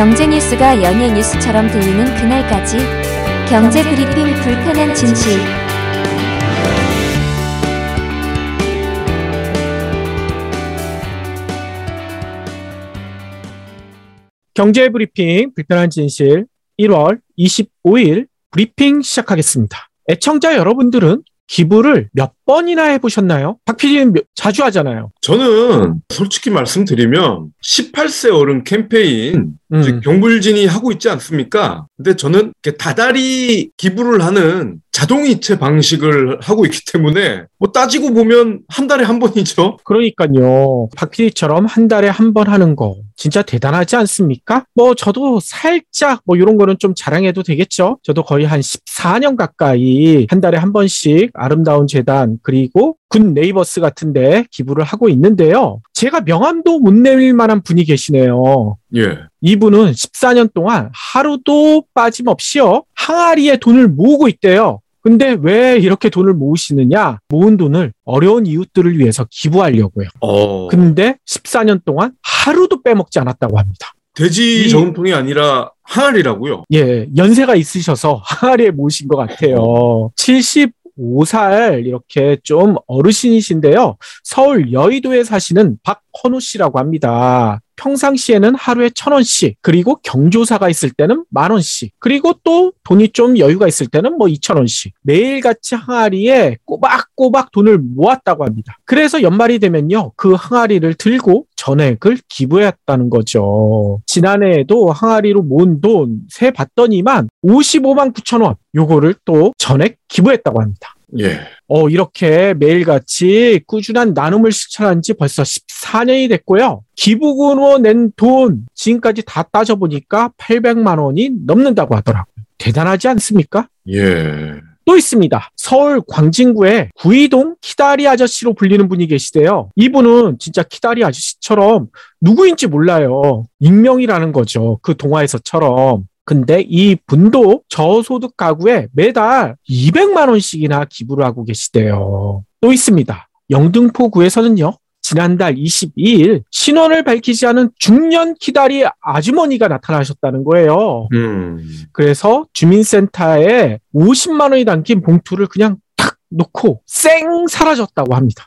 경제 뉴스가 연예 뉴스처럼 들리는 그날까지 경제 브리핑 불편한 진실. 경제 브리핑 불편한 진실 1월 25일 브리핑 시작하겠습니다. 애청자 여러분들은 기부를 몇 번이나 해보셨나요? 박 PD는 자주 하잖아요. 저는 솔직히 말씀드리면 18세 어른 캠페인 음. 즉 경불진이 하고 있지 않습니까? 근데 저는 다달이 기부를 하는 자동이체 방식을 하고 있기 때문에 뭐 따지고 보면 한 달에 한 번이죠. 그러니까요. 박 PD처럼 한 달에 한 번 하는 거 진짜 대단하지 않습니까? 뭐 저도 살짝 뭐 이런 거는 좀 자랑해도 되겠죠. 저도 거의 한 14년 가까이 한 달에 한 번씩 아름다운 재단 그리고 군 네이버스 같은데 기부를 하고 있는데요. 제가 명함도 못 내밀 만한 분이 계시네요. 예. 이분은 14년 동안 하루도 빠짐없이요. 항아리에 돈을 모으고 있대요. 근데 왜 이렇게 돈을 모으시느냐? 모은 돈을 어려운 이웃들을 위해서 기부하려고요. 어. 근데 14년 동안 하루도 빼먹지 않았다고 합니다. 돼지 이- 저금통이 아니라 항아리라고요. 예, 연세가 있으셔서 항아리에 모으신 것 같아요. 75살 이렇게 좀 어르신이신데요. 서울 여의도에 사시는 박헌우 씨라고 합니다. 평상시에는 하루에 천 원씩, 그리고 경조사가 있을 때는 만 원씩, 그리고 또 돈이 좀 여유가 있을 때는 뭐 이천 원씩 매일같이 항아리에 꼬박꼬박 돈을 모았다고 합니다. 그래서 연말이 되면요, 그 항아리를 들고 전액을 기부했다는 거죠. 지난해에도 항아리로 모은 돈 세 봤더니만 55만 9천 원, 요거를 또 전액 기부했다고 합니다. 예. 어, 이렇게 매일같이 꾸준한 나눔을 실천한 지 벌써 14년이 됐고요. 기부금으로 낸 돈 지금까지 다 따져보니까 800만 원이 넘는다고 하더라고요. 대단하지 않습니까? 예. 또 있습니다. 서울 광진구에 구이동 키다리 아저씨로 불리는 분이 계시대요. 이분은 진짜 키다리 아저씨처럼 누구인지 몰라요. 익명이라는 거죠. 그 동화에서처럼. 근데 이 분도 저소득 가구에 매달 200만 원씩이나 기부를 하고 계시대요. 또 있습니다. 영등포구에서는요. 지난달 22일 신원을 밝히지 않은 중년 키다리 아주머니가 나타나셨다는 거예요. 음. 그래서 주민센터에 50만 원이 담긴 봉투를 그냥 탁 놓고 쌩 사라졌다고 합니다.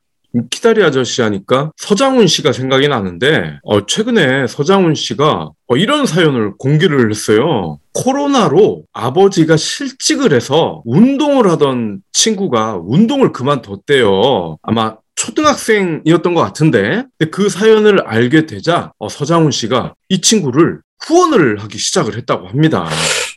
키다리 아저씨 하니까 서장훈 씨가 생각이 나는데 어, 최근에 서장훈 씨가 어, 이런 사연을 공개를 했어요. 코로나로 아버지가 실직을 해서 운동을 하던 친구가 운동을 그만뒀대요. 아마 초등학생이었던 것 같은데 그 사연을 알게 되자 어, 서장훈 씨가 이 친구를 후원을 하기 시작을 했다고 합니다.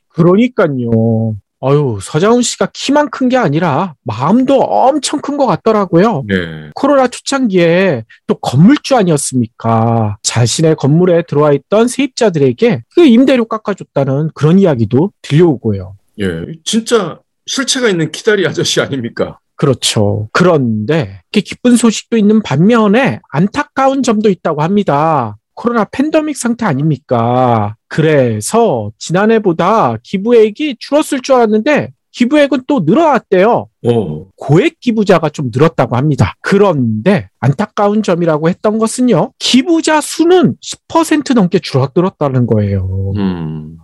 그러니까요. 아유, 서장훈 씨가 키만 큰 게 아니라 마음도 엄청 큰 것 같더라고요. 네. 코로나 초창기에 또 건물주 아니었습니까? 자신의 건물에 들어와 있던 세입자들에게 그 임대료 깎아줬다는 그런 이야기도 들려오고요. 예, 진짜 실체가 있는 키다리 아저씨 아닙니까? 그렇죠. 그런데 이렇게 기쁜 소식도 있는 반면에 안타까운 점도 있다고 합니다. 코로나 팬데믹 상태 아닙니까? 그래서 지난해보다 기부액이 줄었을 줄 알았는데 기부액은 또 늘어났대요. 어, 고액 기부자가 좀 늘었다고 합니다. 그런데 안타까운 점이라고 했던 것은요. 기부자 수는 10% 넘게 줄어들었다는 거예요. 음,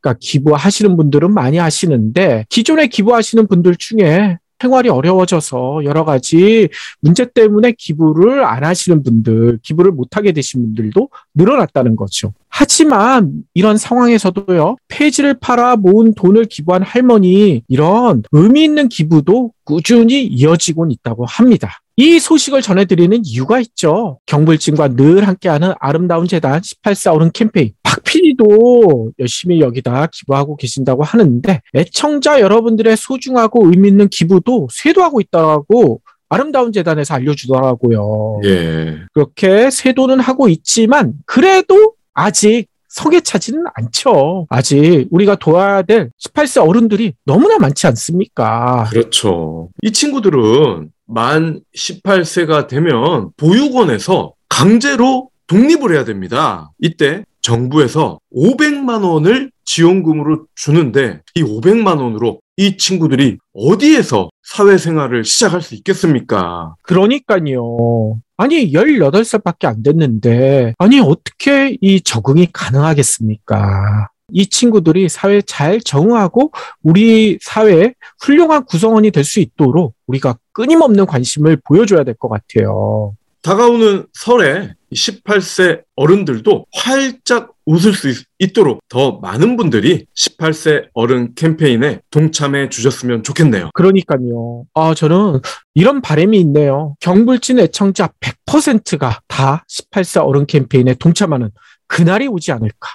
그러니까 기부하시는 분들은 많이 하시는데 기존에 기부하시는 분들 중에 생활이 어려워져서 여러 가지 문제 때문에 기부를 안 하시는 분들, 기부를 못 하게 되신 분들도 늘어났다는 거죠. 하지만 이런 상황에서도요, 폐지를 팔아 모은 돈을 기부한 할머니, 이런 의미 있는 기부도 꾸준히 이어지고 있다고 합니다. 이 소식을 전해드리는 이유가 있죠. 경불진과 늘 함께하는 아름다운 재단 18사 어른 캠페인. 박 PD도 열심히 여기다 기부하고 계신다고 하는데 애청자 여러분들의 소중하고 의미 있는 기부도 쇄도하고 있다고 아름다운 재단에서 알려주더라고요. 예, 그렇게 쇄도는 하고 있지만 그래도 아직 성에 차지는 않죠. 아직 우리가 도와야 될 18세 어른들이 너무나 많지 않습니까? 그렇죠. 이 친구들은 만 18세가 되면 보육원에서 강제로 독립을 해야 됩니다. 이때 정부에서 500만 원을 지원금으로 주는데 이 500만 원으로 이 친구들이 어디에서 사회생활을 시작할 수 있겠습니까? 그러니까요. 아니 18살밖에 안 됐는데 아니 어떻게 이 적응이 가능하겠습니까? 이 친구들이 사회에 잘 적응하고 우리 사회의 훌륭한 구성원이 될 수 있도록 우리가 끊임없는 관심을 보여줘야 될 것 같아요. 다가오는 설에 18세 어른들도 활짝 웃을 수 있, 도록더 많은 분들이 18세 어른 캠페인에 동참해 주셨으면 좋겠네요. 그러니까요. 아, 저는 이런 바람이 있네요. 경불진 애청자 100%가 다 18세 어른 캠페인에 동참하는 그날이 오지 않을까.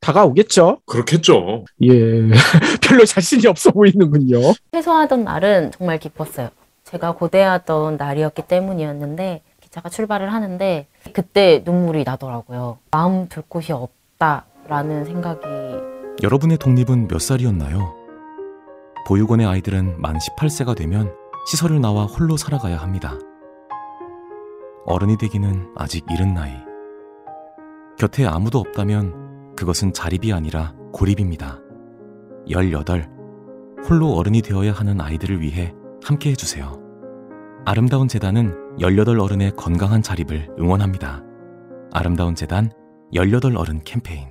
곧 다가오겠죠? 그렇겠죠. 예. 별로 자신이 없어 보이는군요. 퇴소하던 날은 정말 기뻤어요. 제가 고대하던 날이었기 때문이었는데 기차가 출발을 하는데 그때 눈물이 나더라고요. 마음 둘 곳이 없다라는 생각이 여러분의 독립은 몇 살이었나요? 보육원의 아이들은 만 18세가 되면 시설을 나와 홀로 살아가야 합니다. 어른이 되기는 아직 이른 나이. 곁에 아무도 없다면 그것은 자립이 아니라 고립입니다. 18. 홀로 어른이 되어야 하는 아이들을 위해 함께 해주세요. 아름다운 재단은 18 어른의 건강한 자립을 응원합니다. 아름다운 재단 18 어른 캠페인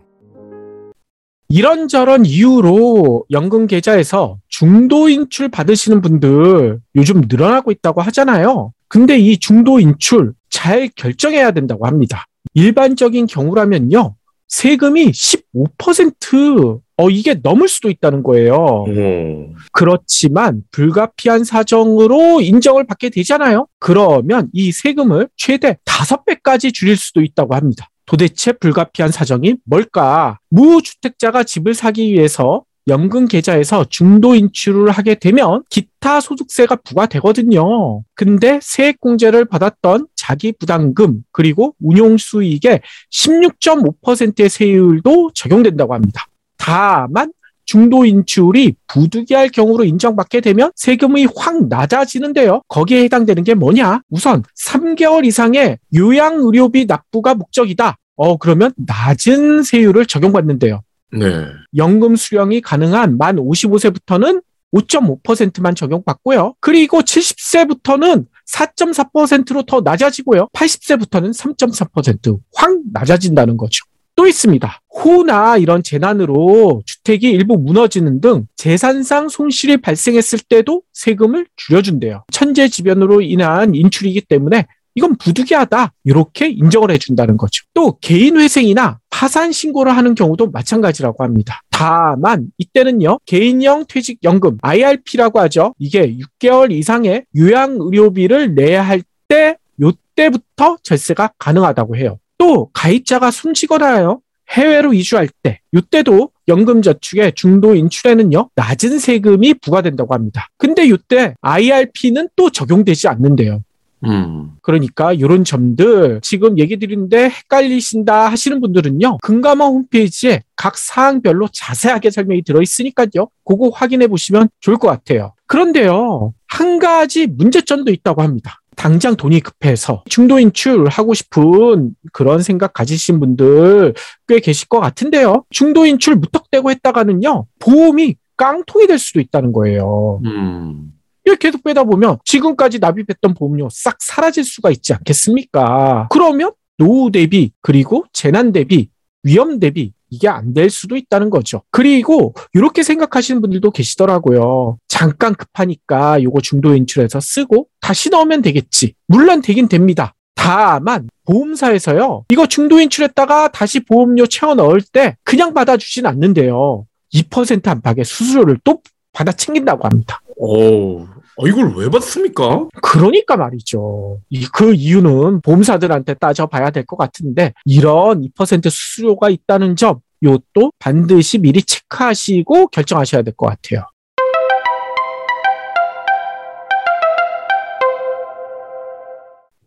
이런저런 이유로 연금 계좌에서 중도 인출 받으시는 분들 요즘 늘어나고 있다고 하잖아요. 근데 이 중도 인출 잘 결정해야 된다고 합니다. 일반적인 경우라면요. 세금이 15% 어, 이게 넘을 수도 있다는 거예요. 오. 그렇지만 불가피한 사정으로 인정을 받게 되잖아요. 그러면 이 세금을 최대 5배까지 줄일 수도 있다고 합니다. 도대체 불가피한 사정이 뭘까? 무주택자가 집을 사기 위해서 연금 계좌에서 중도 인출을 하게 되면 기타 소득세가 부과되거든요. 근데 세액공제를 받았던 자기 부담금 그리고 운용 수익의 16.5%의 세율도 적용된다고 합니다. 다만 중도 인출이 부득이할 경우로 인정받게 되면 세금이 확 낮아지는데요. 거기에 해당되는 게 뭐냐? 우선 3개월 이상의 요양의료비 납부가 목적이다. 어, 그러면 낮은 세율을 적용받는데요. 네. 연금 수령이 가능한 만 55세부터는 5.5%만 적용받고요. 그리고 70세부터는 4.4%로 더 낮아지고요. 80세부터는 3.4%확 낮아진다는 거죠. 또 있습니다. 호나 이런 재난으로 주택이 일부 무너지는 등 재산상 손실이 발생했을 때도 세금을 줄여준대요. 천재지변으로 인한 인출이기 때문에 이건 부득이하다. 이렇게 인정을 해준다는 거죠. 또 개인 회생이나 파산 신고를 하는 경우도 마찬가지라고 합니다. 다만 이때는요 개인형 퇴직연금 IRP라고 하죠. 이게 6개월 이상의 요양의료비를 내야 할 때 요때부터 절세가 가능하다고 해요. 또 가입자가 숨쉬거나요. 해외로 이주할 때 이때도 연금저축의 중도 인출에는요 낮은 세금이 부과된다고 합니다. 근데 이때 IRP는 또 적용되지 않는데요. 음. 그러니까 이런 점들 지금 얘기 드리는데 헷갈리신다 하시는 분들은요 금감원 홈페이지에 각 사항별로 자세하게 설명이 들어 있으니까요 그거 확인해 보시면 좋을 것 같아요 그런데요 한 가지 문제점도 있다고 합니다 당장 돈이 급해서 중도 인출하고 싶은 그런 생각 가지신 분들 꽤 계실 것 같은데요. 중도 인출 무턱대고 했다가는요, 보험이 깡통이 될 수도 있다는 거예요. 음. 계속 빼다 보면 지금까지 납입했던 보험료 싹 사라질 수가 있지 않겠습니까? 그러면 노후 대비, 그리고 재난 대비, 위험 대비, 이게 안 될 수도 있다는 거죠. 그리고 이렇게 생각하시는 분들도 계시더라고요. 잠깐 급하니까 요거 중도 인출해서 쓰고 다시 넣으면 되겠지. 물론 되긴 됩니다. 다만 보험사에서요. 이거 중도 인출했다가 다시 보험료 채워 넣을 때 그냥 받아주진 않는데요. 2% 안팎의 수수료를 또 받아 챙긴다고 합니다. 오, 어, 이걸 왜 받습니까? 그러니까 말이죠. 이, 그 이유는 보험사들한테 따져봐야 될 것 같은데 이런 2% 수수료가 있다는 점 요것도 반드시 미리 체크하시고 결정하셔야 될 것 같아요.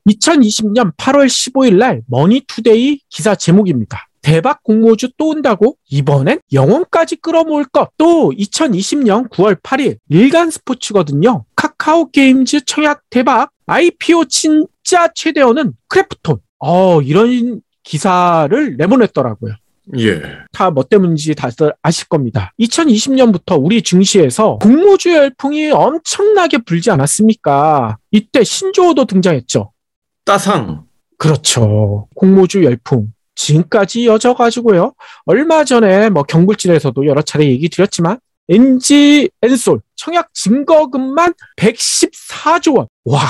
(2020년 8월 15일 날 머니투데이 기사 제목입니다. 대박 공모주 또 온다고? 이번엔 영혼까지 끌어모을 것. 또 2020년 9월 8일 일간 스포츠거든요. 카카오 게임즈 청약 대박. IPO 진짜 최대어는 크래프톤. 어, 이런 기사를 내보냈더라고요. 예. 다 뭐 때문인지 다들 아실 겁니다. 2020년부터 우리 증시에서 공모주 열풍이 엄청나게 불지 않았습니까? 이때 신조어도 등장했죠. 따상. 그렇죠. 공모주 열풍. 지금까지 이어져가지고요. 얼마 전에 뭐 경불진에서도 여러 차례 얘기 드렸지만 LG 엔솔 청약 증거금만 114조 원. 와,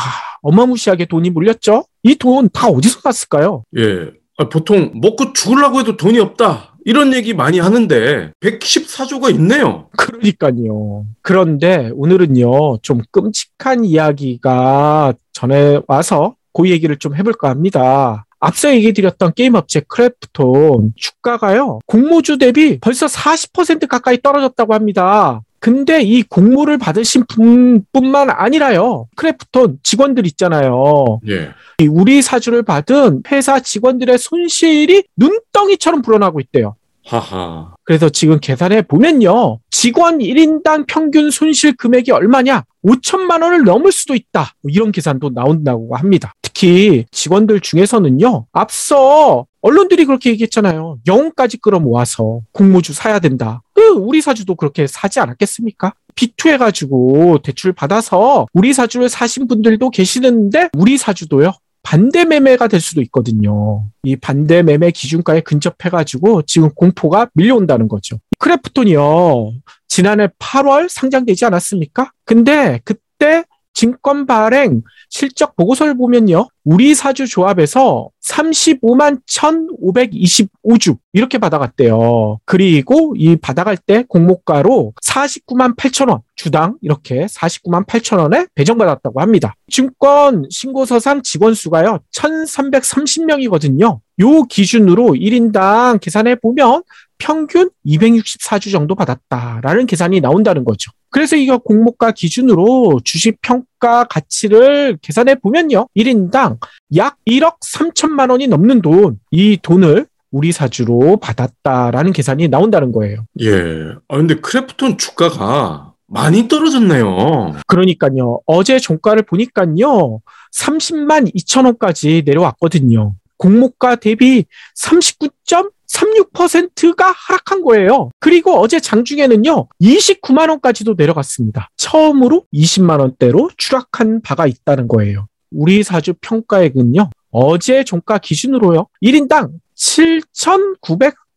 어마무시하게 돈이 물렸죠? 이 돈 다 어디서 갔을까요? 예. 아, 보통 먹고 죽으려고 해도 돈이 없다. 이런 얘기 많이 하는데 114조가 있네요. 그러니까요. 그런데 오늘은요, 좀 끔찍한 이야기가 전해 와서 그 얘기를 좀 해볼까 합니다. 앞서 얘기 드렸던 게임 업체 크래프톤 주가가요, 공모주 대비 벌써 40% 가까이 떨어졌다고 합니다. 근데 이 공모를 받으신 분뿐만 아니라요, 크래프톤 직원들 있잖아요. 예. 이 우리 사주를 받은 회사 직원들의 손실이 눈덩이처럼 불어나고 있대요. 하하. 그래서 지금 계산해 보면요. 직원 1인당 평균 손실 금액이 얼마냐? 5천만 원을 넘을 수도 있다. 뭐 이런 계산도 나온다고 합니다. 특히 직원들 중에서는요. 앞서 언론들이 그렇게 얘기했잖아요. 영혼까지 끌어모아서 공모주 사야 된다. 그 우리 사주도 그렇게 사지 않았겠습니까? 비투해 가지고 대출 받아서 우리 사주를 사신 분들도 계시는데 우리 사주도요. 반대 매매가 될 수도 있거든요. 이 반대 매매 기준가에 근접해가지고 지금 공포가 밀려온다는 거죠. 크래프톤이요. 지난해 8월 상장되지 않았습니까? 근데 그때 증권 발행 실적 보고서를 보면요. 우리 사주 조합에서 35만 1,525주 이렇게 받아갔대요. 그리고 이 받아갈 때 공모가로 49만 8천 원 주당 이렇게 49만 8천 원에 배정받았다고 합니다. 증권 신고서상 직원 수가요. 1,330명이거든요. 요 기준으로 1인당 계산해 보면 평균 264주 정도 받았다라는 계산이 나온다는 거죠. 그래서 이거 공모가 기준으로 주식 평가 가치를 계산해 보면요. 1인당 약 1억 3천만 원이 넘는 돈, 이 돈을 우리 사주로 받았다라는 계산이 나온다는 거예요. 예. 아, 근데 크래프톤 주가가 많이 떨어졌네요. 그러니까요. 어제 종가를 보니까요. 30만 2천 원까지 내려왔거든요. 공모가 대비 39.36%가 하락한 거예요. 그리고 어제 장중에는요, 29만 원까지도 내려갔습니다. 처음으로 20만 원대로 추락한 바가 있다는 거예요. 우리 사주 평가액은요, 어제 종가 기준으로요, 1인당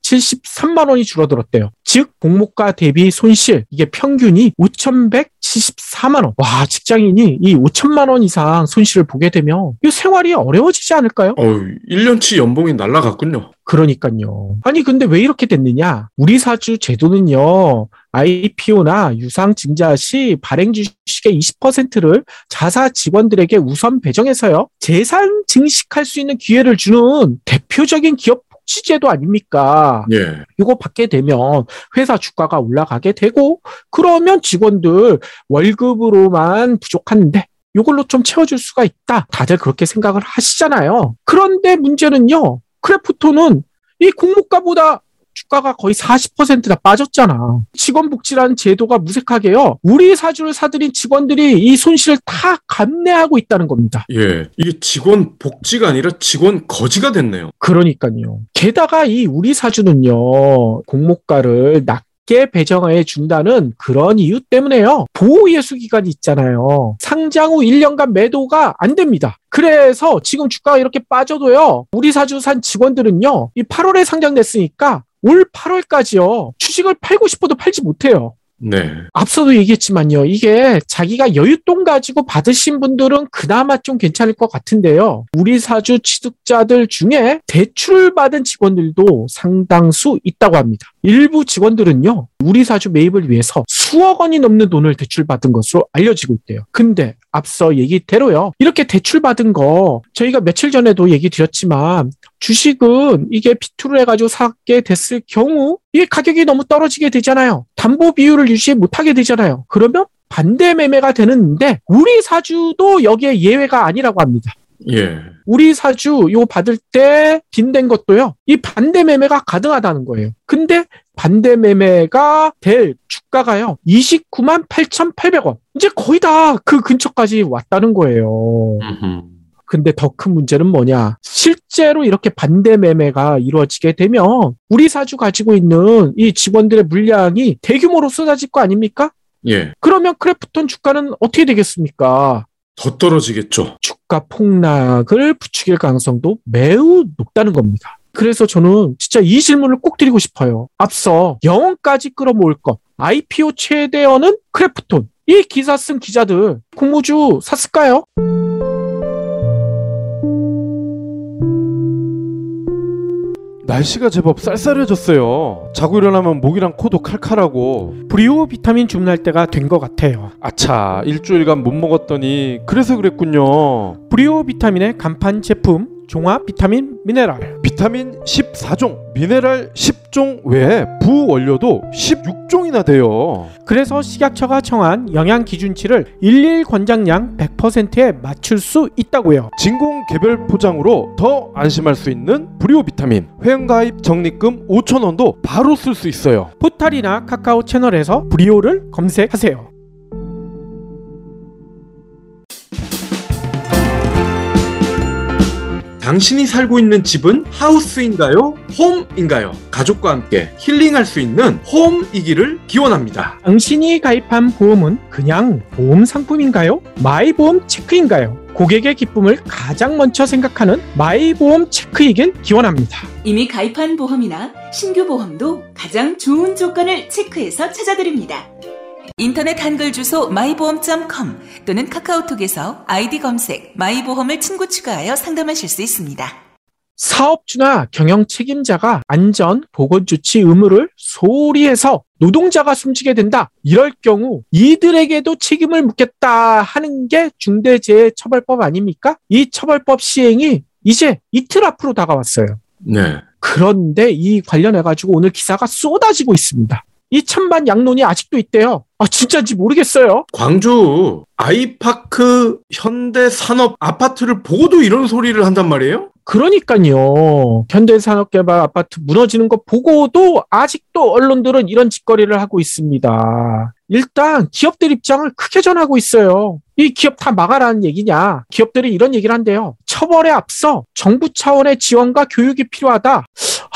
7,973만 원이 줄어들었대요. 즉, 공모가 대비 손실, 이게 평균이 5,174만 원. 와, 직장인이 이 5천만 원 이상 손실을 보게 되면, 이 생활이 어려워지지 않을까요? 어, 1년치 연봉이 날라갔군요. 그러니까요. 아니, 근데 왜 이렇게 됐느냐? 우리 사주 제도는요, IPO나 유상 증자 시 발행 주식의 20%를 자사 직원들에게 우선 배정해서요, 재산 증식할 수 있는 기회를 주는 대표적인 기업 복지제도 아닙니까? 예. 이거 받게 되면 회사 주가가 올라가게 되고, 그러면 직원들 월급으로만 부족한데, 이걸로 좀 채워줄 수가 있다. 다들 그렇게 생각을 하시잖아요. 그런데 문제는요, 크래프톤은 이 공모가보다 주가가 거의 40%나 빠졌잖아. 직원복지라는 제도가 무색하게요. 우리 사주를 사들인 직원들이 이 손실을 다 감내하고 있다는 겁니다. 예. 이게 직원 복지가 아니라 직원 거지가 됐네요. 그러니까요. 게다가 이 우리 사주는요. 공모가를 낮게 배정해 준다는 그런 이유 때문에요. 보호 예수 기간이 있잖아요. 상장 후 1년간 매도가 안 됩니다. 그래서 지금 주가가 이렇게 빠져도요. 우리 사주 산 직원들은요. 이 8월에 상장됐으니까 올 8월까지요. 주식을 팔고 싶어도 팔지 못해요. 네. 앞서도 얘기했지만요. 이게 자기가 여윳돈 가지고 받으신 분들은 그나마 좀 괜찮을 것 같은데요. 우리 사주 취득자들 중에 대출을 받은 직원들도 상당수 있다고 합니다. 일부 직원들은요. 우리 사주 매입을 위해서 수억 원이 넘는 돈을 대출받은 것으로 알려지고 있대요. 근데 앞서 얘기대로요. 이렇게 대출받은 거 저희가 며칠 전에도 얘기 드렸지만 주식은 이게 비투를 해가지고 사게 됐을 경우 이게 가격이 너무 떨어지게 되잖아요. 담보 비율을 유지 못하게 되잖아요. 그러면 반대 매매가 되는데 우리 사주도 여기에 예외가 아니라고 합니다. 예. 우리 사주 요 받을 때 빚낸 것도요. 이 반대 매매가 가능하다는 거예요. 근데 반대 매매가 될 주가가요. 29만 8,800원. 이제 거의 다 그 근처까지 왔다는 거예요. 음흠. 근데 더 큰 문제는 뭐냐? 실제로 이렇게 반대 매매가 이루어지게 되면 우리 사주 가지고 있는 이 직원들의 물량이 대규모로 쏟아질 거 아닙니까? 예. 그러면 크래프톤 주가는 어떻게 되겠습니까? 더 떨어지겠죠. 주가 폭락을 부추길 가능성도 매우 높다는 겁니다. 그래서 저는 진짜 이 질문을 꼭 드리고 싶어요. 앞서 영혼까지 끌어모을 것, IPO 최대어는 크래프톤. 이 기사 쓴 기자들 공모주 샀을까요? 날씨가 제법 쌀쌀해졌어요. 자고 일어나면 목이랑 코도 칼칼하고 브리오 비타민 주문할 때가 된 것 같아요. 아차 일주일간 못 먹었더니 그래서 그랬군요. 브리오 비타민의 간판 제품 종합 비타민 미네랄. 비타민 14종, 미네랄 10종 외에 부원료도 16종이나 돼요. 그래서 식약처가 정한 영양 기준치를 일일 권장량 100%에 맞출 수 있다고요. 진공 개별 포장으로 더 안심할 수 있는 브리오 비타민 회원가입 적립금 5,000원도 바로 쓸 수 있어요. 포탈이나 카카오 채널에서 브리오를 검색하세요. 당신이 살고 있는 집은 하우스인가요? 홈인가요? 가족과 함께 힐링할 수 있는 홈이기를 기원합니다. 당신이 가입한 보험은 그냥 보험 상품인가요? 마이보험 체크인가요? 고객의 기쁨을 가장 먼저 생각하는 마이보험 체크이길 기원합니다. 이미 가입한 보험이나 신규 보험도 가장 좋은 조건을 체크해서 찾아드립니다. 인터넷 한글 주소 마이보험.com 또는 카카오톡에서 아이디 검색 마이보험을 친구 추가하여 상담하실 수 있습니다. 사업주나 경영 책임자가 안전 보건 조치 의무를 소홀히 해서 노동자가 숨지게 된다. 이럴 경우 이들에게도 책임을 묻겠다 하는 게 중대재해처벌법 아닙니까? 이 처벌법 시행이 이제 이틀 앞으로 다가왔어요. 네. 그런데 이 관련해 가지고 오늘 기사가 쏟아지고 있습니다. 이 찬반 양론이 아직도 있대요. 아 진짜인지 모르겠어요. 광주 아이파크 현대산업 아파트를 보고도 이런 소리를 한단 말이에요? 그러니까요. 현대산업개발 아파트 무너지는 거 보고도 아직도 언론들은 이런 짓거리를 하고 있습니다. 일단 기업들 입장을 크게 전하고 있어요. 이 기업 다 막아라는 얘기냐? 기업들이 이런 얘기를 한대요. 처벌에 앞서 정부 차원의 지원과 교육이 필요하다.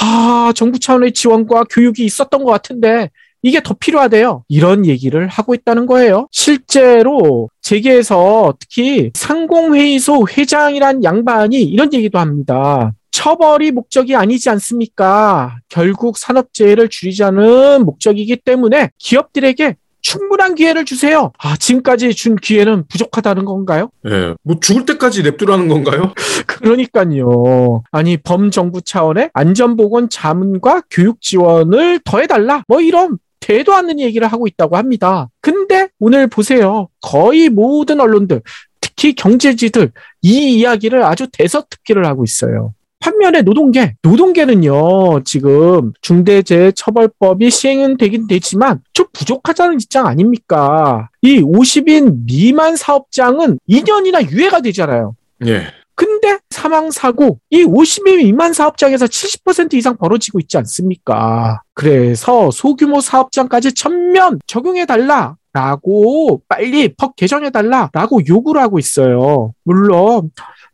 아, 정부 차원의 지원과 교육이 있었던 것 같은데 이게 더 필요하대요. 이런 얘기를 하고 있다는 거예요. 실제로 재계에서 특히 상공회의소 회장이란 양반이 이런 얘기도 합니다. 처벌이 목적이 아니지 않습니까? 결국 산업재해를 줄이자는 목적이기 때문에 기업들에게 충분한 기회를 주세요. 아, 지금까지 준 기회는 부족하다는 건가요? 예. 뭐 죽을 때까지 냅두라는 건가요? 그러니까요. 아니, 범정부 차원의 안전보건 자문과 교육 지원을 더해달라. 뭐 이런 되도 않는 얘기를 하고 있다고 합니다. 근데 오늘 보세요. 거의 모든 언론들, 특히 경제지들 이 이야기를 아주 대서특기를 하고 있어요. 반면에 노동계, 노동계는요, 지금 중대재해처벌법이 시행은 되긴 되지만 좀 부족하다는 입장 아닙니까? 이 50인 미만 사업장은 2년이나 유예가 되잖아요. 예. 근데 사망 사고, 이 50인 미만 사업장에서 70% 이상 벌어지고 있지 않습니까? 그래서 소규모 사업장까지 전면 적용해 달라. 라고 빨리 법 개정해 달라라고 요구를 하고 있어요. 물론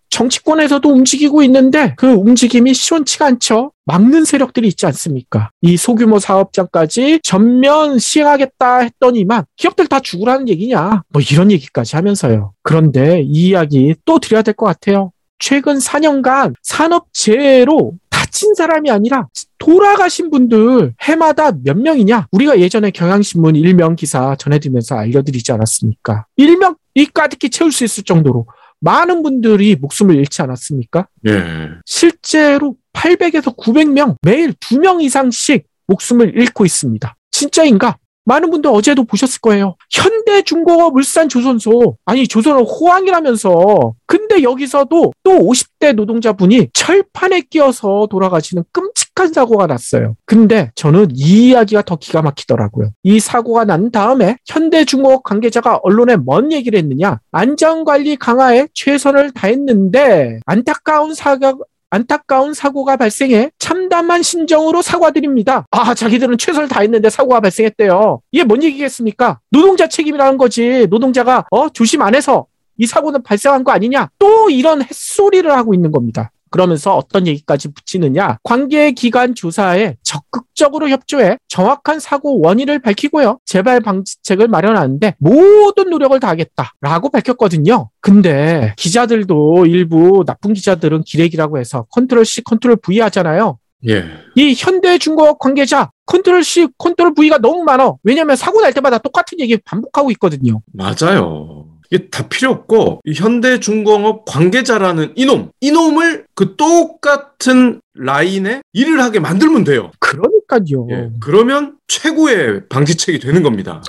정치권에서도 움직이고 있는데 그 움직임이 시원치가 않죠. 막는 세력들이 있지 않습니까? 이 소규모 사업장까지 전면 시행하겠다 했더니만 기업들 다 죽으라는 얘기냐? 뭐 이런 얘기까지 하면서요. 그런데 이 이야기 또 드려야 될 것 같아요. 최근 4년간 산업재해로 다친 사람이 아니라 돌아가신 분들 해마다 몇 명이냐? 우리가 예전에 경향신문 일명 기사 전해드리면서 알려드리지 않았습니까? 일명 이 가득히 채울 수 있을 정도로 많은 분들이 목숨을 잃지 않았습니까? 예. 실제로 800에서 900명 매일 2명 이상씩 목숨을 잃고 있습니다. 진짜인가? 많은 분들 어제도 보셨을 거예요. 현대중공업 울산 조선소 아니 조선업 호황이라면서 근데 여기서도 또 50대 노동자분이 철판에 끼어서 돌아가시는 끔찍한 사고가 났어요. 근데 저는 이 이야기가 더 기가 막히더라고요. 이 사고가 난 다음에 현대중공업 관계자가 언론에 뭔 얘기를 했느냐? 안전관리 강화에 최선을 다했는데 안타까운 사고 안타까운 사고가 발생해 참담한 심정으로 사과드립니다. 아, 자기들은 최선을 다했는데 사고가 발생했대요. 이게 뭔 얘기겠습니까? 노동자 책임이라는 거지. 노동자가 어 조심 안 해서 이 사고는 발생한 거 아니냐? 또 이런 헛소리를 하고 있는 겁니다. 그러면서 어떤 얘기까지 붙이느냐. 관계 기관 조사에 적극적으로 협조해 정확한 사고 원인을 밝히고요. 재발 방지책을 마련하는데 모든 노력을 다하겠다라고 밝혔거든요. 근데 기자들도 일부 나쁜 기자들은 기레기라고 해서 컨트롤 C, 컨트롤 V 하잖아요. 예. 이 현대중공업 관계자 컨트롤 C, 컨트롤 V가 너무 많아. 왜냐면 사고 날 때마다 똑같은 얘기 반복하고 있거든요. 맞아요. 이게 다 필요 없고 이 현대중공업 관계자라는 이놈, 이놈을 그 똑같은 라인에 일을 하게 만들면 돼요. 그러니까요. 예. 그러면 최고의 방지책이 되는 겁니다.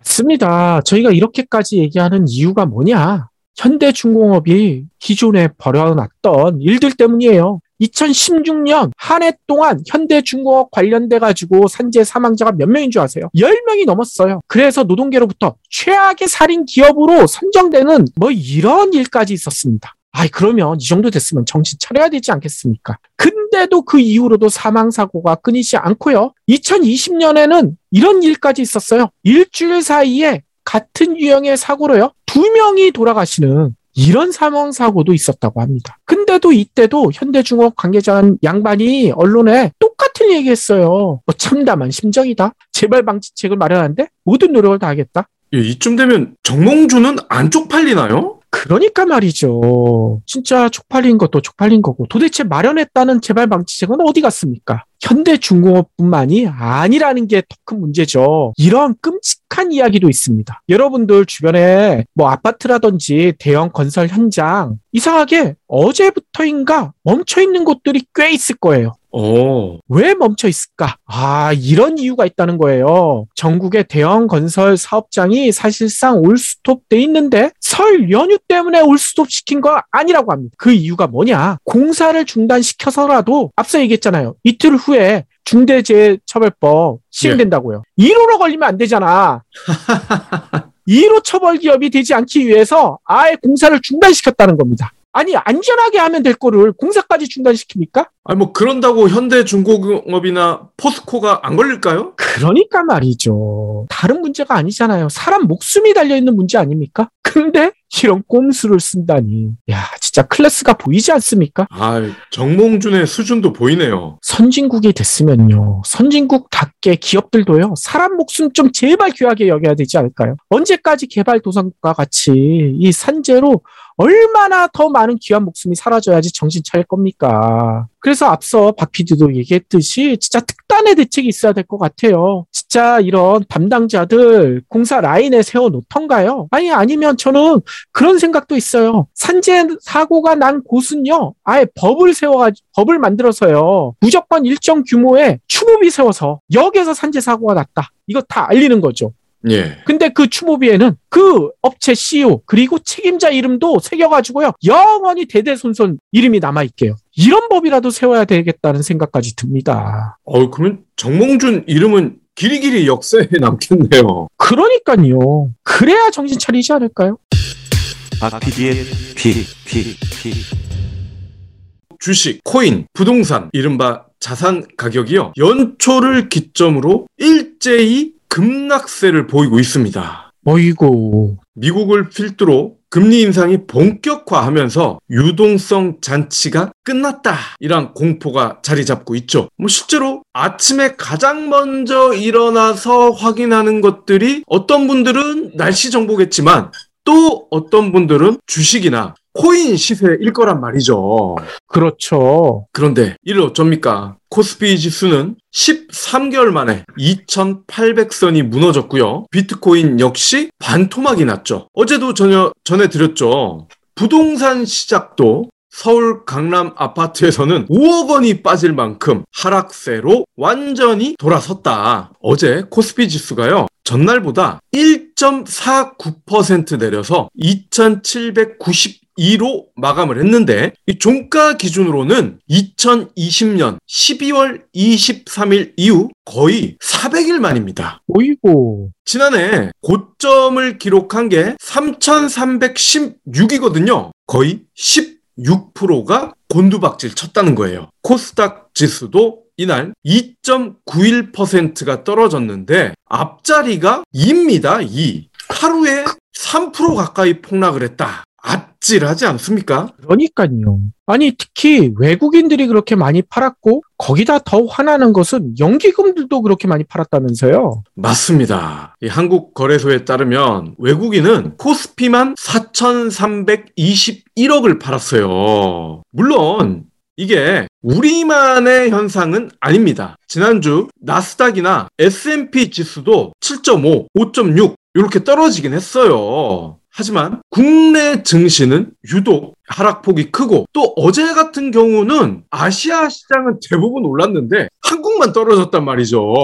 맞습니다. 저희가 이렇게까지 얘기하는 이유가 뭐냐? 현대중공업이 기존에 벌여놨던 일들 때문이에요. 2016년 한 해 동안 현대중공업 관련돼 가지고 산재 사망자가 몇 명인 줄 아세요? 10명이 넘었어요. 그래서 노동계로부터 최악의 살인 기업으로 선정되는 뭐 이런 일까지 있었습니다. 아이 그러면 이 정도 됐으면 정신 차려야 되지 않겠습니까? 근데도 그 이후로도 사망 사고가 끊이지 않고요. 2020년에는 이런 일까지 있었어요. 일주일 사이에 같은 유형의 사고로요. 두 명이 돌아가시는 이런 사망 사고도 있었다고 합니다. 근데도 이때도 현대중업 관계자 양반이 언론에 똑같은 얘기했어요. 뭐 참담한 심정이다. 재발 방지책을 마련하는데 모든 노력을 다하겠다. 예, 이쯤 되면 정몽주는 안 쪽팔리나요? 그러니까 말이죠. 진짜 쪽팔린 것도 쪽팔린 거고 도대체 마련했다는 재발 방지책은 어디 갔습니까? 현대중공업뿐만이 아니라는 게 더 큰 문제죠. 이런 끔찍한 이야기도 있습니다. 여러분들 주변에 뭐 아파트라든지 대형 건설 현장 이상하게 어제부터인가 멈춰 있는 곳들이 꽤 있을 거예요. 어, 왜 멈춰 있을까? 아, 이런 이유가 있다는 거예요. 전국의 대형 건설 사업장이 사실상 올스톱 돼 있는데 설 연휴 때문에 올스톱 시킨 거 아니라고 합니다. 그 이유가 뭐냐? 공사를 중단시켜서라도 앞서 얘기했잖아요. 이틀 후에 중대재해처벌법 시행된다고요. 1호로 걸리면 안 되잖아. 1호 처벌 기업이 되지 않기 위해서 아예 공사를 중단시켰다는 겁니다. 아니 안전하게 하면 될 거를 공사까지 중단시킵니까? 아니 뭐 그런다고 현대중공업이나 포스코가 안 걸릴까요? 그러니까 말이죠. 다른 문제가 아니잖아요. 사람 목숨이 달려 있는 문제 아닙니까? 근데 이런 꼼수를 쓴다니. 야, 진짜 클래스가 보이지 않습니까? 아, 정몽준의 수준도 보이네요. 선진국이 됐으면요. 선진국답게 기업들도요. 사람 목숨 좀 제발 귀하게 여겨야 되지 않을까요? 언제까지 개발도상국과 같이 이 산재로 얼마나 더 많은 귀한 목숨이 사라져야지 정신 차릴 겁니까? 그래서 앞서 박 PD도 얘기했듯이 진짜 특단의 대책이 있어야 될 것 같아요. 진짜 이런 담당자들 공사 라인에 세워 놓던가요? 아니, 아니면 저는 그런 생각도 있어요. 산재 사고가 난 곳은요, 아예 법을 세워가지고, 법을 만들어서요, 무조건 일정 규모의 추모비 세워서 역에서 산재 사고가 났다. 이거 다 알리는 거죠. 예. 근데 그 추모비에는 그 업체 CEO 그리고 책임자 이름도 새겨가지고요 영원히 대대손손 이름이 남아있게요. 이런 법이라도 세워야 되겠다는 생각까지 듭니다. 어, 그러면 정몽준 이름은 길이길이 역사에 남겠네요. 그러니까요. 그래야 정신 차리지 않을까요? 박PD의 피, 피, 피. 주식, 코인, 부동산, 이른바 자산 가격이요. 연초를 기점으로 일제히 급락세를 보이고 있습니다. 어이고. 미국을 필두로 금리 인상이 본격화하면서 유동성 잔치가 끝났다. 이런 공포가 자리 잡고 있죠. 뭐 실제로 아침에 가장 먼저 일어나서 확인하는 것들이 어떤 분들은 날씨 정보겠지만 또 어떤 분들은 주식이나 코인 시세일 거란 말이죠. 그렇죠. 그런데 이를 어쩝니까? 코스피 지수는 13개월 만에 2,800선이 무너졌고요. 비트코인 역시 반토막이 났죠. 어제도 전혀 전해드렸죠. 부동산 시작도 서울 강남 아파트에서는 5억 원이 빠질 만큼 하락세로 완전히 돌아섰다. 어제 코스피 지수가요. 전날보다 1.49% 내려서 2,792로 마감을 했는데 이 종가 기준으로는 2020년 12월 23일 이후 거의 400일 만입니다. 어이고. 지난해 고점을 기록한 게 3,316이거든요. 거의 16%가 곤두박질 쳤다는 거예요. 코스닥 지수도 이날 2.91%가 떨어졌는데 앞자리가 2입니다. 2. 하루에 3% 가까이 폭락을 했다. 아찔하지 않습니까? 그러니까요. 아니 특히 외국인들이 그렇게 많이 팔았고 거기다 더 화나는 것은 연기금들도 그렇게 많이 팔았다면서요. 맞습니다. 이 한국 거래소에 따르면 외국인은 코스피만 4,321억을 팔았어요. 물론 이게 우리만의 현상은 아닙니다. 지난주 나스닥이나 S&P 지수도 7.5, 5.6 이렇게 떨어지긴 했어요. 하지만 국내 증시는 유독 하락폭이 크고 또 어제 같은 경우는 아시아 시장은 대부분 올랐는데 한국만 떨어졌단 말이죠.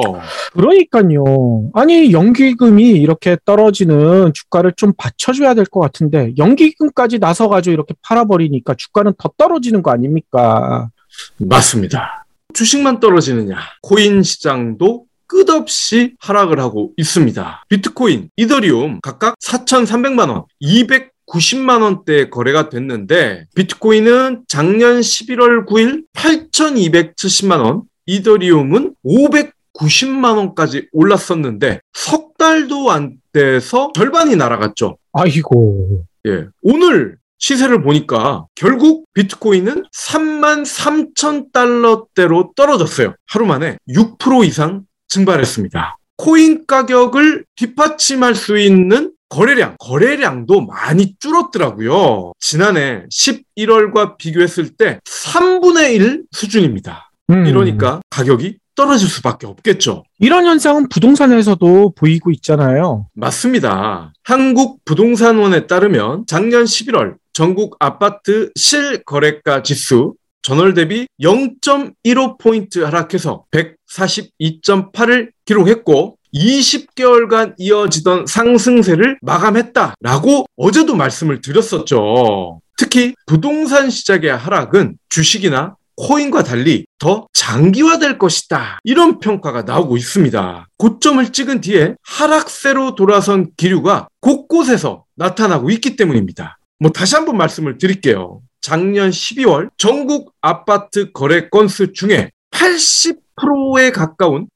그러니까요. 아니 연기금이 이렇게 떨어지는 주가를 좀 받쳐줘야 될 것 같은데 연기금까지 나서가지고 이렇게 팔아버리니까 주가는 더 떨어지는 거 아닙니까? 맞습니다. 주식만 떨어지느냐? 코인 시장도 끝없이 하락을 하고 있습니다. 비트코인, 이더리움 각각 4,300만 원, 290만 원대 거래가 됐는데 비트코인은 작년 11월 9일 8,270만 원, 이더리움은 590만 원까지 올랐었는데 석 달도 안 돼서 절반이 날아갔죠. 아이고. 예. 오늘 시세를 보니까 결국 비트코인은 3만 3천 달러대로 떨어졌어요. 하루 만에 6% 이상 증발했습니다. 코인 가격을 뒷받침할 수 있는 거래량, 거래량도 많이 줄었더라고요. 지난해 11월과 비교했을 때 3분의 1 수준입니다. 음. 이러니까 가격이 떨어질 수밖에 없겠죠. 이런 현상은 부동산에서도 보이고 있잖아요. 맞습니다. 한국부동산원에 따르면 작년 11월 전국 아파트 실거래가 지수 전월 대비 0.15포인트 하락해서 142.8을 기록했고 20개월간 이어지던 상승세를 마감했다라고 어제도 말씀을 드렸었죠. 특히 부동산 시장의 하락은 주식이나 코인과 달리 더 장기화될 것이다. 이런 평가가 나오고 있습니다. 고점을 찍은 뒤에 하락세로 돌아선 기류가 곳곳에서 나타나고 있기 때문입니다. 뭐 다시 한번 말씀을 드릴게요. 작년 12월 전국 아파트 거래 건수 중에 80%에 가까운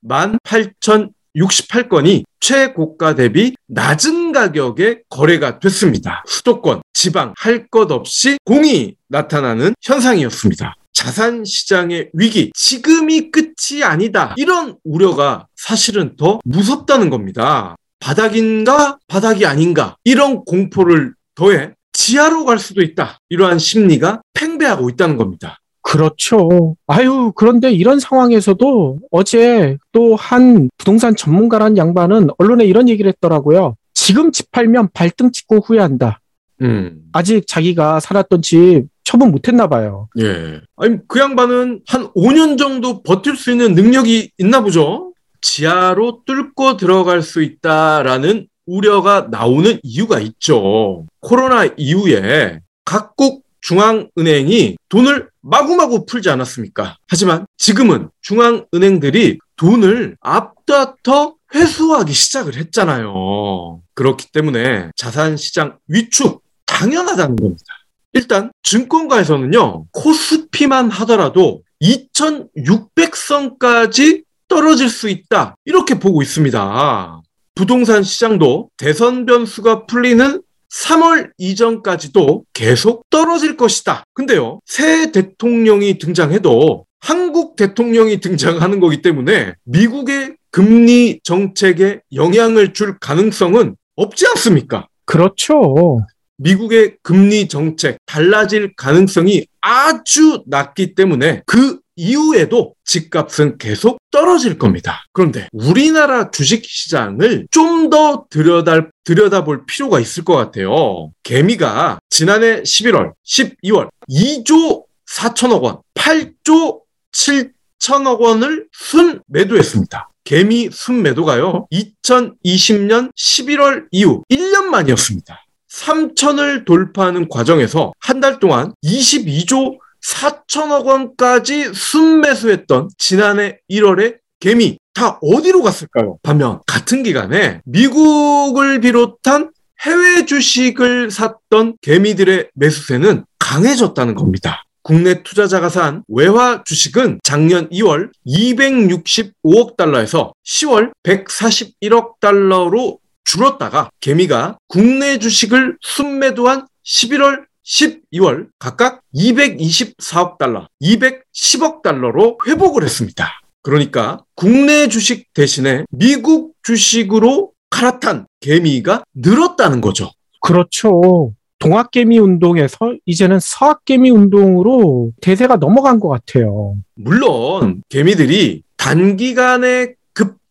18,068건이 최고가 대비 낮은 가격에 거래가 됐습니다. 수도권, 지방 할 것 없이 공이 나타나는 현상이었습니다. 자산 시장의 위기, 지금이 끝이 아니다. 이런 우려가 사실은 더 무섭다는 겁니다. 바닥인가, 바닥이 아닌가. 이런 공포를 더해 지하로 갈 수도 있다. 이러한 심리가 팽배하고 있다는 겁니다. 그렇죠. 아유, 그런데 이런 상황에서도 어제 또 한 부동산 전문가란 양반은 언론에 이런 얘기를 했더라고요. 지금 집 팔면 발등 찍고 후회한다. 음. 아직 자기가 살았던 집 처분 못했나 봐요. 예. 아니, 그 양반은 한 5년 정도 버틸 수 있는 능력이 있나 보죠? 지하로 뚫고 들어갈 수 있다라는 우려가 나오는 이유가 있죠. 코로나 이후에 각국 중앙은행이 돈을 마구마구 풀지 않았습니까? 하지만 지금은 중앙은행들이 돈을 앞다퉈 회수하기 시작을 했잖아요. 그렇기 때문에 자산시장 위축 당연하다는 겁니다. 일단 증권가에서는요, 코스피만 하더라도 2600선까지 떨어질 수 있다. 이렇게 보고 있습니다. 부동산 시장도 대선 변수가 풀리는 3월 이전까지도 계속 떨어질 것이다. 근데요, 새 대통령이 등장해도 한국 대통령이 등장하는 거기 때문에 미국의 금리 정책에 영향을 줄 가능성은 없지 않습니까? 그렇죠. 미국의 금리 정책 달라질 가능성이 아주 낮기 때문에 그 이후에도 집값은 계속 떨어질 겁니다. 그런데 우리나라 주식 시장을 좀 더 들여다, 들여다볼 필요가 있을 것 같아요. 개미가 지난해 11월, 12월 2조 4천억 원, 8조 7천억 원을 순 매도했습니다. 개미 순 매도가요, 2020년 11월 이후 1년 만이었습니다. 3천을 돌파하는 과정에서 한 달 동안 22조 4천억 원까지 순매수했던 지난해 1월에 개미 다 어디로 갔을까요? 반면 같은 기간에 미국을 비롯한 해외 주식을 샀던 개미들의 매수세는 강해졌다는 겁니다. 국내 투자자가 산 외화 주식은 작년 2월 265억 달러에서 10월 141억 달러로 줄었다가 개미가 국내 주식을 순매도한 11월 12월 각각 224억 달러, 210억 달러로 회복을 했습니다. 그러니까 국내 주식 대신에 미국 주식으로 갈아탄 개미가 늘었다는 거죠. 그렇죠. 동학개미 운동에서 이제는 서학개미 운동으로 대세가 넘어간 것 같아요. 물론 개미들이 단기간에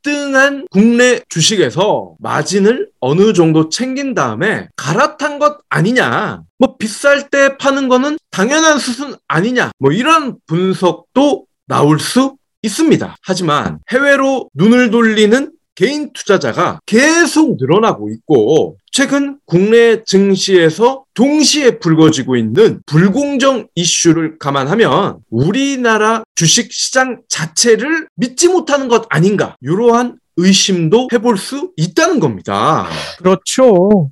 급등한 국내 주식에서 마진을 어느 정도 챙긴 다음에 갈아탄 것 아니냐. 뭐 비쌀 때 파는 거는 당연한 수순 아니냐. 뭐 이런 분석도 나올 수 있습니다. 하지만 해외로 눈을 돌리는 개인 투자자가 계속 늘어나고 있고 최근 국내 증시에서 동시에 불거지고 있는 불공정 이슈를 감안하면 우리나라 주식 시장 자체를 믿지 못하는 것 아닌가 이러한 의심도 해볼 수 있다는 겁니다. 그렇죠.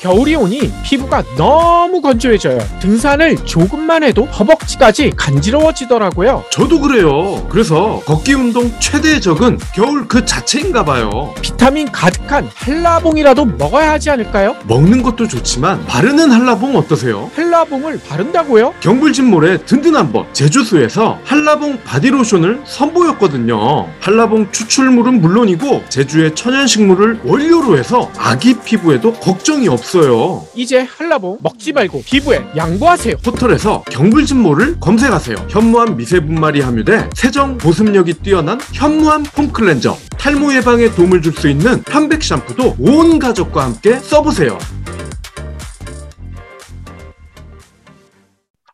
겨울이 오니 피부가 너무 건조해져요. 등산을 조금만 해도 허벅지까지 간지러워지더라고요. 저도 그래요. 그래서 걷기 운동 최대의 적은 겨울 그 자체인가 봐요. 비타민 가득한 한라봉이라도 먹어야 하지 않을까요? 먹는 것도 좋지만 바르는 한라봉 어떠세요? 한라봉을 바른다고요? 경불진몰의 든든한 법 제주수에서 한라봉 바디로션을 선보였거든요. 한라봉 추출물은 물론이고 제주의 천연식물을 원료로 해서 아기 피부에도 걱정이 없어요. 이제 한라봉 먹지 말고 피부에 양보하세요. 포털에서 경불진몰을 검색하세요. 현무암 미세분말이 함유돼 세정 보습력이 뛰어난 현무암 폼클렌저 탈모 예방에 도움을 줄 수 있는 편백 샴푸도 온 가족과 함께 써보세요.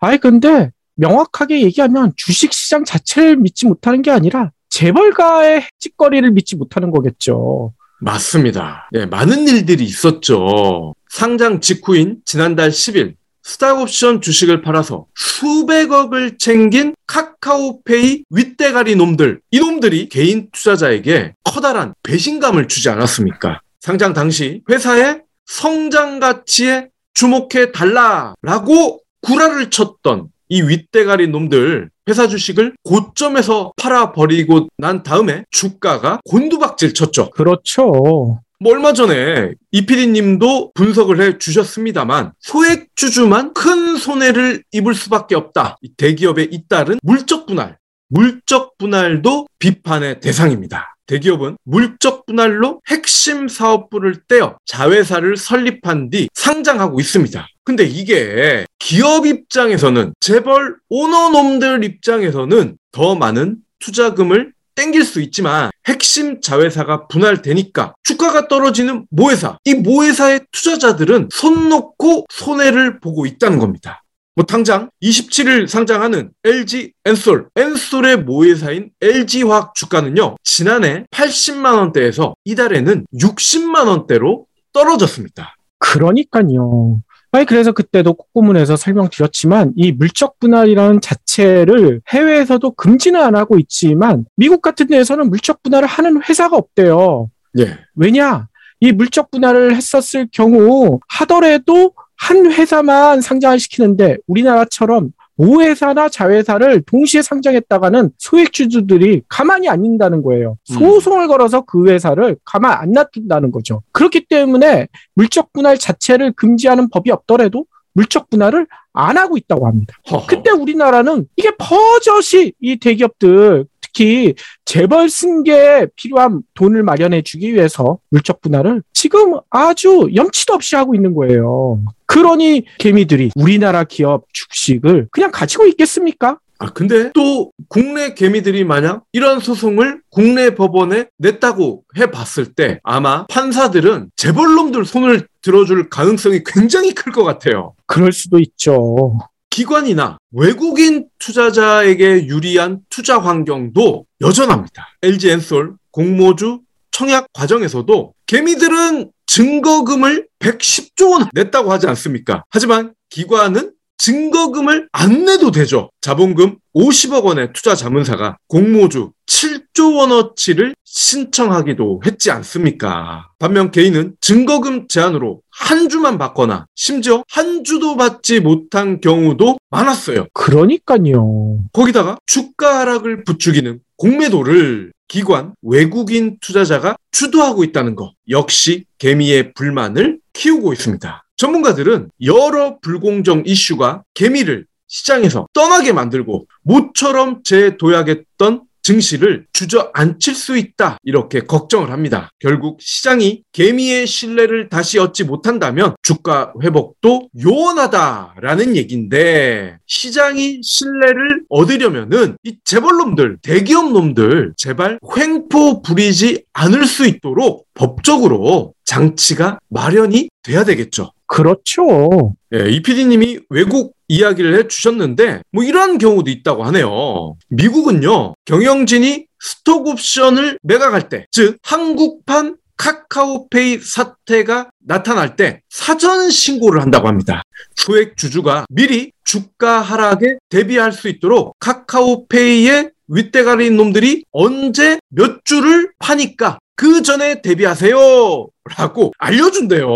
아이 근데 명확하게 얘기하면 주식 시장 자체를 믿지 못하는 게 아니라 재벌가의 찌꺼리를 믿지 못하는 거겠죠. 맞습니다. 네, 많은 일들이 있었죠. 상장 직후인 지난달 10일 스탁옵션 주식을 팔아서 수백억을 챙긴 카카오페이 윗대가리 놈들. 이 놈들이 개인 투자자에게 커다란 배신감을 주지 않았습니까? 상장 당시 회사의 성장 가치에 주목해 달라라고 구라를 쳤던 이 윗대가리 놈들 회사 주식을 고점에서 팔아버리고 난 다음에 주가가 곤두박질 쳤죠. 그렇죠. 뭐 얼마 전에 이피디님도 분석을 해 주셨습니다만 소액 주주만 큰 손해를 입을 수밖에 없다. 이 대기업에 잇따른 물적 분할, 물적 분할도 비판의 대상입니다. 대기업은 물적 분할로 핵심 사업부를 떼어 자회사를 설립한 뒤 상장하고 있습니다. 근데 이게 기업 입장에서는 재벌 오너놈들 입장에서는 더 많은 투자금을 땡길 수 있지만 핵심 자회사가 분할되니까 주가가 떨어지는 모회사 이 모회사의 투자자들은 손 놓고 손해를 보고 있다는 겁니다. 뭐 당장 27일 상장하는 LG 엔솔, 엔솔의 모회사인 LG화학 주가는요 지난해 80만 원대에서 이달에는 60만 원대로 떨어졌습니다. 그러니까요. 아니 그래서 그때도 콧고문에서 설명드렸지만 이 물적 분할이라는 자체를 해외에서도 금지는 안 하고 있지만 미국 같은 데에서는 물적 분할을 하는 회사가 없대요. 예. 왜냐? 이 물적 분할을 했었을 경우 하더라도 한 회사만 상장을 시키는데 우리나라처럼 모회사나 자회사를 동시에 상장했다가는 소액주주들이 가만히 안 있다는 거예요. 소송을 걸어서 그 회사를 가만 안 놔둔다는 거죠. 그렇기 때문에 물적 분할 자체를 금지하는 법이 없더라도 물적 분할을 안 하고 있다고 합니다. 허허. 그때 우리나라는 이게 버젓이 이 대기업들 특히 재벌 승계에 필요한 돈을 마련해 주기 위해서 물적 분할을 지금 아주 염치도 없이 하고 있는 거예요. 그러니 개미들이 우리나라 기업 주식을 그냥 가지고 있겠습니까? 아, 근데 또 국내 개미들이 만약 이런 소송을 국내 법원에 냈다고 해봤을 때 아마 판사들은 재벌놈들 손을 들어줄 가능성이 굉장히 클 것 같아요. 그럴 수도 있죠. 기관이나 외국인 투자자에게 유리한 투자 환경도 여전합니다. LG 엔솔 공모주 청약 과정에서도 개미들은 증거금을 110조 원 냈다고 하지 않습니까? 하지만 기관은 증거금을 안 내도 되죠. 자본금 50억 원의 투자 자문사가 공모주 7조 원어치를 신청하기도 했지 않습니까? 반면 개인은 증거금 제한으로 한 주만 받거나 심지어 한 주도 받지 못한 경우도 많았어요. 그러니까요. 거기다가 주가 하락을 부추기는 공매도를 기관, 외국인 투자자가 주도하고 있다는 것 역시 개미의 불만을 키우고 있습니다. 전문가들은 여러 불공정 이슈가 개미를 시장에서 떠나게 만들고 모처럼 재도약했던 증시를 주저앉힐 수 있다 이렇게 걱정을 합니다. 결국 시장이 개미의 신뢰를 다시 얻지 못한다면 주가 회복도 요원하다라는 얘기인데 시장이 신뢰를 얻으려면은 이 재벌놈들 대기업 놈들 제발 횡포 부리지 않을 수 있도록 법적으로 장치가 마련이 돼야 되겠죠. 그렇죠. 예, 이 PD님이 외국 이야기를 해 주셨는데, 뭐 이런 경우도 있다고 하네요. 미국은요, 경영진이 스톡 옵션을 매각할 때, 즉, 한국판 카카오페이 사태가 나타날 때 사전 신고를 한다고 합니다. 소액 주주가 미리 주가 하락에 대비할 수 있도록 카카오페이의 윗대가리인 놈들이 언제 몇 주를 파니까 그 전에 대비하세요. 라고 알려준대요.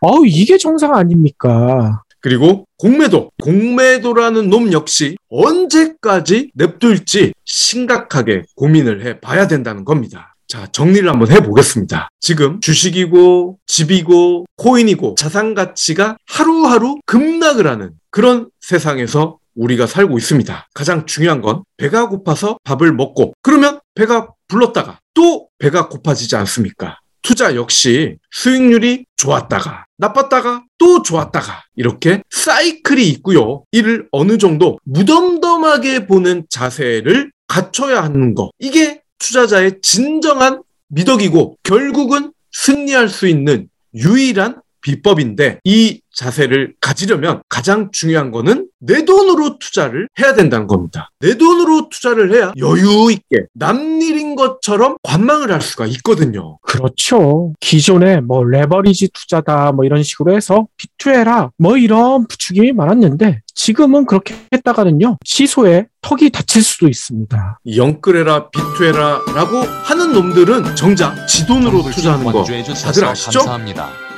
어우, 이게 정상 아닙니까? 그리고 공매도. 공매도라는 놈 역시 언제까지 냅둘지 심각하게 고민을 해 봐야 된다는 겁니다. 자, 정리를 한번 해보겠습니다. 지금 주식이고, 집이고, 코인이고, 자산 가치가 하루하루 급락을 하는 그런 세상에서 우리가 살고 있습니다. 가장 중요한 건 배가 고파서 밥을 먹고, 그러면 배가 불렀다가 또 배가 고파지지 않습니까? 투자 역시 수익률이 좋았다가 나빴다가 또 좋았다가 이렇게 사이클이 있고요. 이를 어느 정도 무덤덤하게 보는 자세를 갖춰야 하는 거. 이게 투자자의 진정한 미덕이고 결국은 승리할 수 있는 유일한 비법인데 이 자세를 가지려면 가장 중요한 거는 내 돈으로 투자를 해야 된다는 겁니다. 내 돈으로 투자를 해야 여유 있게 남일인 것처럼 관망을 할 수가 있거든요. 그렇죠. 기존에 뭐 레버리지 투자다 뭐 이런 식으로 해서 비투해라 뭐 이런 부추김이 많았는데 지금은 그렇게 했다가는요 시소에 턱이 다칠 수도 있습니다. 영끌해라 비투해라 라고 하는 놈들은 정작 지 돈으로 투자하는 거 해주셔서 아시죠? 감사합니다.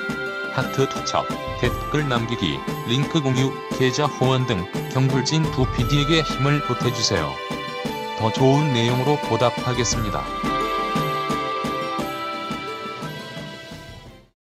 하트 투척, 댓글 남기기, 링크 공유, 계좌 후원 등 경불진 두 PD에게 힘을 보태주세요. 더 좋은 내용으로 보답하겠습니다.